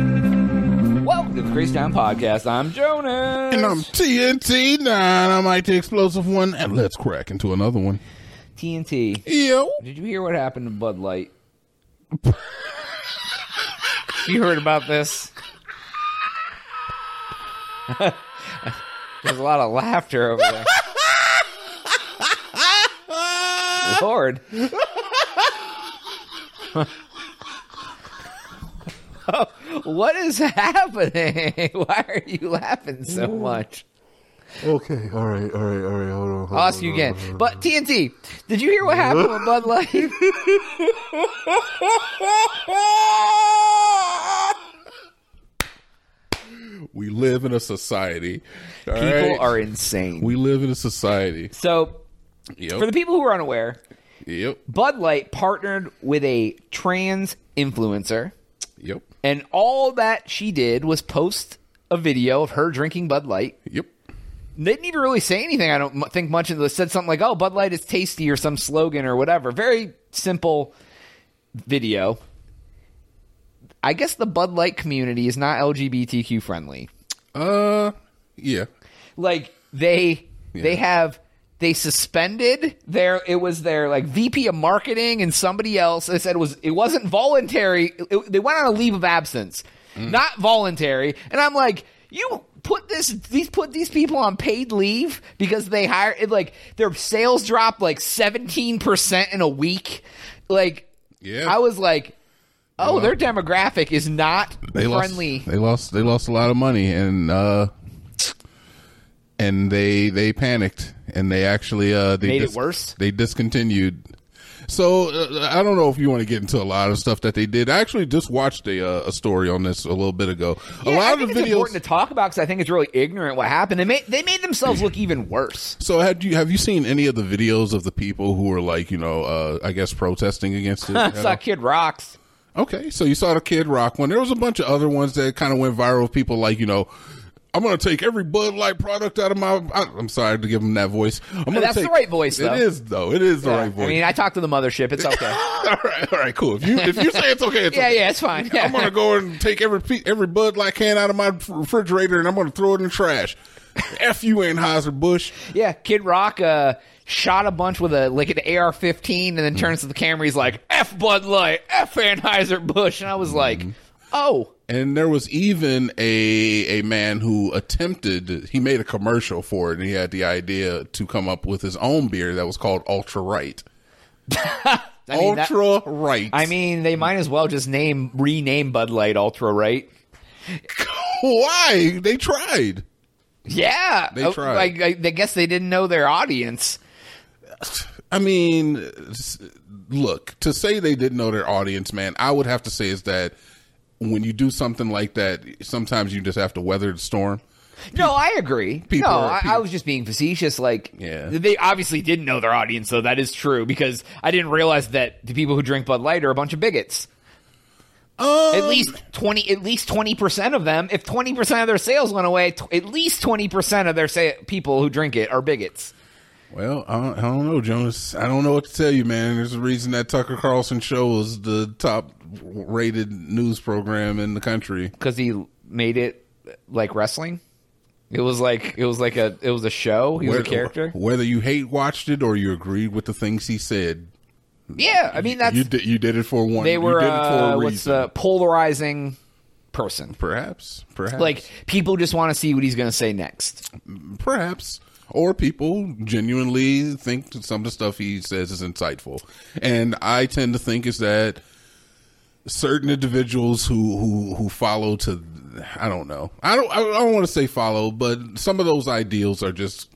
Welcome to the Crazy Podcast. I'm Jonas. And I'm TNT nine. I'm Mike the Explosive One, and let's crack into another one. TNT. Yo, Did you hear what happened to Bud Light? you heard about this? There's a lot of laughter over there. Lord. Oh, what is happening? Why are you laughing so much? Okay, all right, all right, all right. Hold on. Hold I'll ask you again. But TNT, did you hear what happened with Bud Light? We live in a society. all People right? are insane. We live in a society. so, Yep. for the people who are unaware, yep. Bud Light partnered with a trans influencer, Yep. and all that she did was post a video of her drinking Bud Light. Yep. They didn't even really say anything. I don't think much of this. Said something like, "Oh, Bud Light is tasty" or some slogan or whatever. Very simple video. I guess the Bud Light community is not LGBTQ friendly. Uh, yeah. Like they they have they suspended their it was their like VP of marketing and somebody else. They said it was it wasn't voluntary. It- they went on a leave of absence, not voluntary. And I'm like, you put this these put these people on paid leave because they hire it like their sales dropped like 17 percent in a week. Like, Yeah. I was like. Oh, their demographic is not They friendly. lost. They lost. They lost a lot of money, and uh, and they they panicked, and they actually uh they Made it worse? They discontinued. So uh, I don't know if you want to get into a lot of stuff that they did. I actually just watched a uh, a story on this a little bit ago. a lot of the it's videos. important to talk about because I think it's really ignorant what happened. They made they made themselves look even worse. So had you have you seen any of the videos of the people who were like you know uh, I guess protesting against it? I saw? Kid Rocks. Okay, so you saw the Kid Rock one. There was a bunch of other ones that kind of went viral. People like you know, I'm going to take every Bud Light product out of my. I, I'm sorry to give him that voice. I'm gonna That's the right voice, though. It is though. It is the Yeah, right voice. I mean, I talked to the mothership. It's okay. all right, all right, cool. If you if you say it's okay, it's yeah, okay. yeah, it's fine. I'm gonna go and take every every Bud Light can out of my refrigerator and I'm gonna throw it in the trash. F you, Anheuser Busch. Yeah, Kid Rock uh, shot a bunch with a like an AR-15, and then turns to the camera. He's like, "F Bud Light, F Anheuser Busch," and I was like, "Oh, And there was even a a man who attempted. He made a commercial for it, and he had the idea to come up with his own beer that was called Ultra Right. I Ultra Right. I mean, they might as well just name rename Bud Light Ultra, right? why they tried? Yeah, They Uh, tried. Like, I, I guess they didn't know their audience. I mean, look to say they didn't know their audience, man. I would have to say is that when you do something like that, sometimes you just have to weather the storm. No, I agree. people no, are- I, I was just being facetious. Like, Yeah. they obviously didn't know their audience, so That is true because I didn't realize that the people who drink Bud Light are a bunch of bigots. Um, At least twenty, at least twenty percent of them. If twenty percent of their sales went away, t- at least twenty percent of their sa- people who drink it are bigots. Well, I don't, I don't know, Jonas. I don't know what to tell you, man. There's a reason that Tucker Carlson show is the top rated news program in the country. because he made it like wrestling. It was like it was like a it was a show. He was a character. Whether you hate watched it or you agreed with the things he said, Yeah, I mean that's you did you did it for one. they you were did it for uh, a what's the polarizing person. perhaps, perhaps, Like people just want to see what he's going to say next. perhaps, or people genuinely think that some of the stuff he says is insightful, and I tend to think is that certain individuals who who who follow to I don't know I don't I don't want to say follow, but some of those ideals are just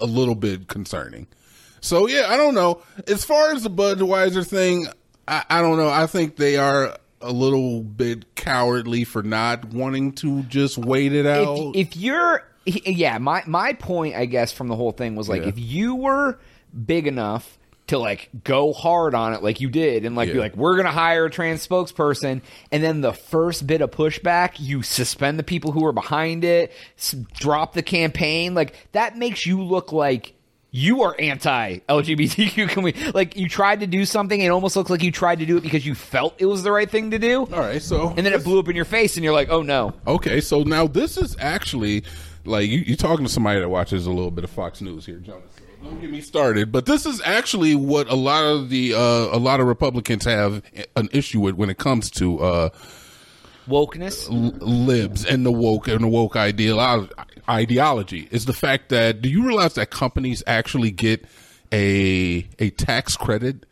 a little bit concerning. So yeah, I don't know. As far as the Budweiser thing, I, I don't know. I think they are a little bit cowardly for not wanting to just wait it out. If, if you're yeah, my my point I guess from the whole thing was like Yeah. if you were big enough to like go hard on it like you did and like be like we're going to hire a trans spokesperson and then the first bit of pushback you suspend the people who are behind it s- drop the campaign like that makes you look like you are anti LGBTQ community. Like you tried to do something, it almost looks like you tried to do it because you felt it was the right thing to do. All right, so And then it blew up in your face, and you're like, "Oh no!" Okay, so now this is actually like you, you're talking to somebody that watches a little bit of Fox News here, Jonas. So Don't get me started, but this is actually what a lot of the uh, a lot of Republicans have an issue with when it comes to uh, Wokeness. libs and the woke and the woke ideolo- ideology is the fact that do you realize that companies actually get a a tax credit?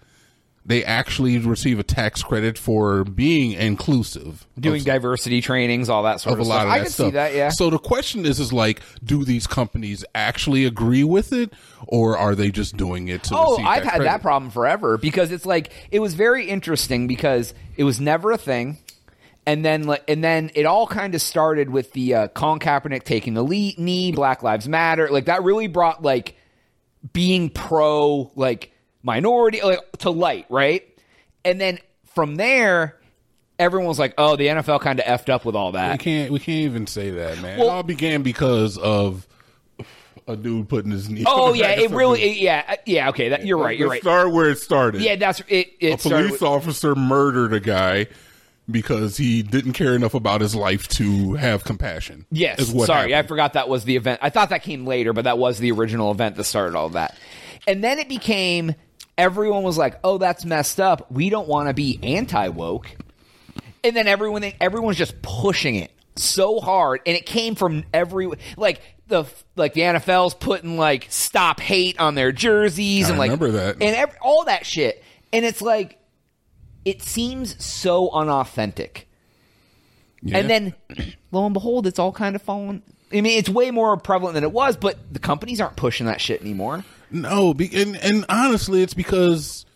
They actually receive a tax credit for being inclusive, Doing of- diversity trainings, all that sort of of, a lot stuff. of I can stuff. see that, yeah. So the question is, is like, do these companies actually agree with it, or are they just doing it to? Oh, I've had credit? that problem forever because it's like it was very interesting because it was never a thing, and then and then it all kind of started with the uh, Colin Kaepernick taking the lead, knee, Black Lives Matter, like that really brought like being pro like minority like to light, right? And then from there, everyone was like, "Oh, the NFL kind of effed up with all that." We that." can't. We can't even say that, man. Well- it all began because of a dude putting his knee. Oh yeah, it really, it- yeah, uh, yeah. Okay, that, you're right. You're right. Start where it started. Yeah, that's it. It a police with- officer murdered a guy because he didn't care enough about his life to have compassion. Yes. Sorry, I forgot that was the event. I thought that came later, but that was the original event that started all that. And then it became everyone was like, "Oh, that's messed up. We don't want to be anti woke." And then everyone everyone's just pushing it so hard, and it came from every like the like the NFL's putting like "Stop Hate" on their jerseys I and like remember that. and every, all that shit. And it's like it seems so unauthentic. Yeah. And then, lo and behold, it's all kind of fallen. I mean, it's way more prevalent than it was, but the companies aren't pushing that shit anymore. No, be, and and honestly, it's because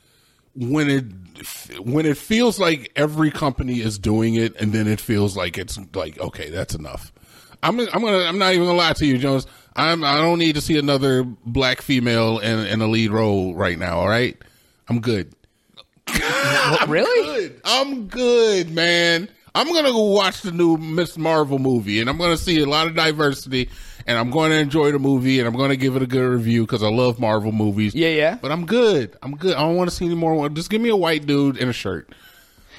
when it when it feels like every company is doing it, and then it feels like it's like okay, that's enough. I'm I'm gonna I'm not even gonna lie to you, Jones. I'm I don't need to see another black female in, in a lead role right now. All right, I'm good. really? Good. I'm good, man. I'm gonna go watch the new Miss Marvel movie, and I'm gonna see a lot of diversity, and I'm going to enjoy the movie, and I'm going to give it a good review because I love Marvel movies. Yeah, yeah. But I'm good. I'm good. I don't want to see any more. Just give me a white dude in a shirt,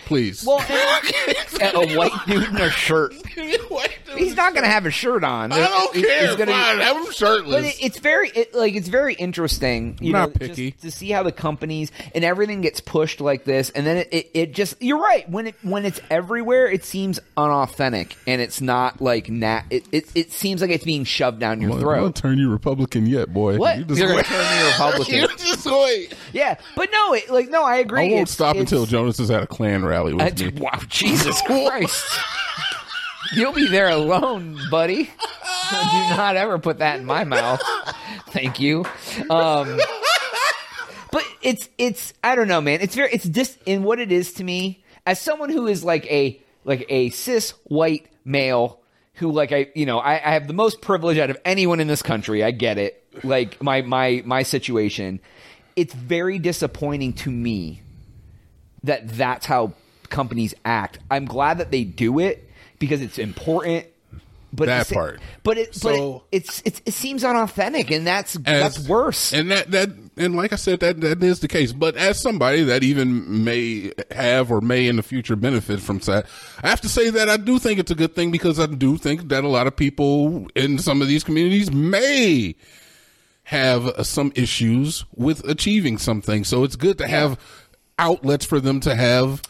please. Well, a white dude in a shirt. Give me a white He's not going to have a shirt on. I don't He- care. he's gonna- Fine, have him shirtless. But it, it's very it, like it's very interesting. You Not know, picky. just to see how the companies and everything gets pushed like this, and then it, it, it just you're right when it when it's everywhere, it seems unauthentic and it's not like nat. It, it it seems like it's being shoved down your I'm throat. not turn you Republican yet, boy. What? You just You're gonna turn me Republican. you just wait. Yeah, but no, it, like no, I agree. I won't It's- stop it's- until Jonas is at a Klan rally with I- me. wow, Jesus Christ! You'll be there alone, buddy. Do not ever put that in my mouth. Thank you. Um, but it's it's I don't know, man. It's very it's just in what it is to me as someone who is like a like a cis white male who like I you know I, I have the most privilege out of anyone in this country. I get it. Like my my my situation. It's very disappointing to me that that's how companies act. I'm glad that they do it because it's important. But That part. but it, but it, it's, it's it seems unauthentic, and that's as- that's worse. And that that and like I said, that that is the case. But as somebody that even may have or may in the future benefit from that, I have to say that I do think it's a good thing because I do think that a lot of people in some of these communities may have uh, some issues with achieving something. So it's good to have outlets for them to have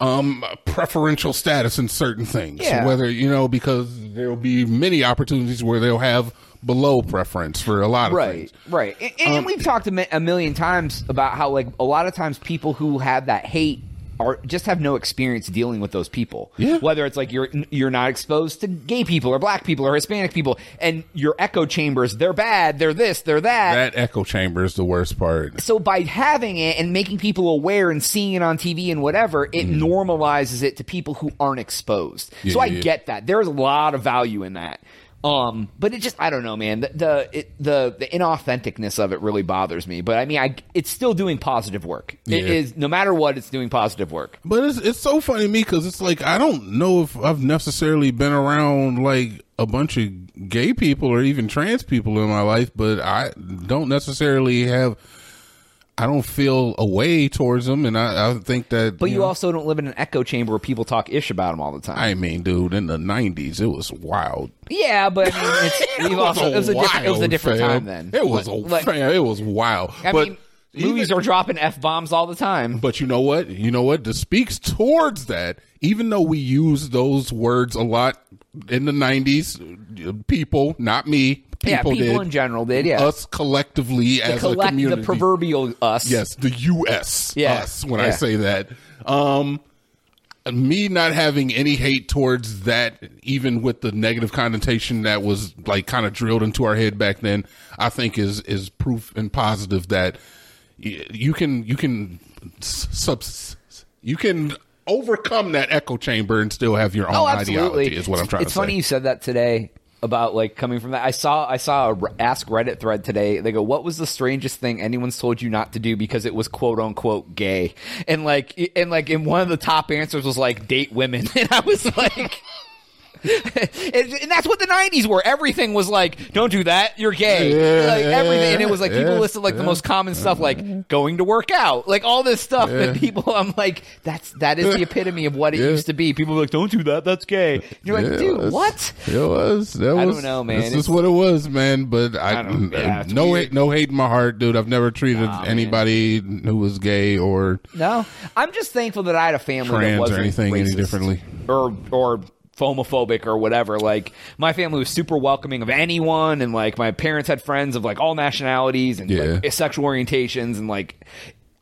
um preferential status in certain things. Yeah. Whether you know because there will be many opportunities where they'll have below preference for a lot of right, things. right. And, and Um, we've talked a, mi- a million times about how like a lot of times people who have that hate are just have no experience dealing with those people. Yeah. Whether it's like you're you're not exposed to gay people or black people or Hispanic people, and your echo chambers, they're bad, they're this, they're that. That echo chamber is the worst part. so by having it and making people aware and seeing it on TV and whatever, it normalizes it to people who aren't exposed. so Mm-hmm. I yeah. get that. There's a lot of value in that. Um, but it just I don't know, man. The the it, the the inauthenticness of it really bothers me. But I mean, I it's still doing positive work. Yeah. is no matter what, it's doing positive work. But it's it's so funny to me because it's like I don't know if I've necessarily been around like a bunch of gay people or even trans people in my life, but I don't necessarily have. I don't feel a way towards them, and I, I think that. But you, know, also don't live in an echo chamber where people talk ish about them all the time. I mean, dude, in the '90s, it was wild. yeah, but I mean, it's, we've also, it was a different, it was a different fam. time then. It was, Like- fam, it was wild. I but mean, movies even- are dropping f bombs all the time. But you know what? You know what? This speaks towards that. Even though we use those words a lot in the '90s, people, not me, yeah, people, people did. in general did. Yeah, us collectively the, as a community. the proverbial us. yes, the U.S. Yeah, us. When I say that, um, me not having any hate towards that, even with the negative connotation that was like kind of drilled into our head back then, I think is is proof and positive that you can you can subs you can overcome that echo chamber and still have your own Oh, ideology. Is what I'm trying it's to say. It's funny you said that today about like coming from that. I saw I saw a Ask Reddit thread today. They go, "What was the strangest thing anyone's told you not to do because it was quote unquote gay?" And like and like in one of the top answers was like date women, and I was like. And, that's what the '90s were. Everything was like, "Don't do that. You're gay." Yeah, like everything, and it was like people yeah, listed like the most common stuff, like going to work out, like all this stuff that people. I'm like, that's that is the epitome of what it used to be. People were like, "Don't do that. That's gay." And you're like, dude, what? It was. That I don't was, know, man. This is what it was, man. But I, I yeah, no weird. hate, no hate in my heart, dude. I've never treated Nah, man. anybody who was gay or No, I'm just thankful that I had a family that wasn't or anything any differently. or or homophobic or whatever. Like my family was super welcoming of anyone, and like my parents had friends of like all nationalities and Yeah. like, sexual orientations, and like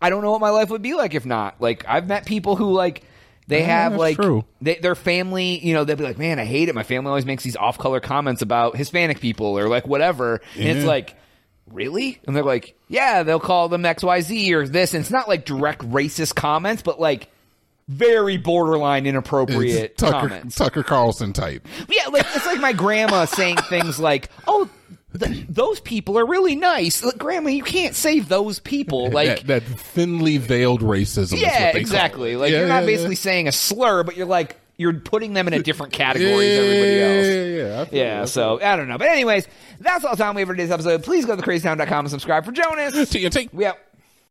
I don't know what my life would be like if not. Like I've met people who like. They Yeah, have like. They, their family, you know, they'll be like, "Man, I hate it." My family always makes these off-color comments about Hispanic people or like whatever, and it's like, really? And they're like, yeah, they'll call them XYZ or this. And it's not like direct racist comments, but like very borderline inappropriate It's Tucker comments. Tucker Carlson type. Yeah, like it's like my grandma saying things like, "Oh, th- those people are really nice." Like, grandma, you can't save those people. Like, that, that thinly veiled racism. is yeah, what they call exactly. Like Yeah, you're not yeah, basically yeah. saying a slur, but you're like you're putting them in a different category as everybody else. Yeah, yeah, yeah. I Yeah, so I don't know. But anyways, that's all the time we have for today's episode. Please go to crazytown.com and subscribe for Jonas. TNT. We out.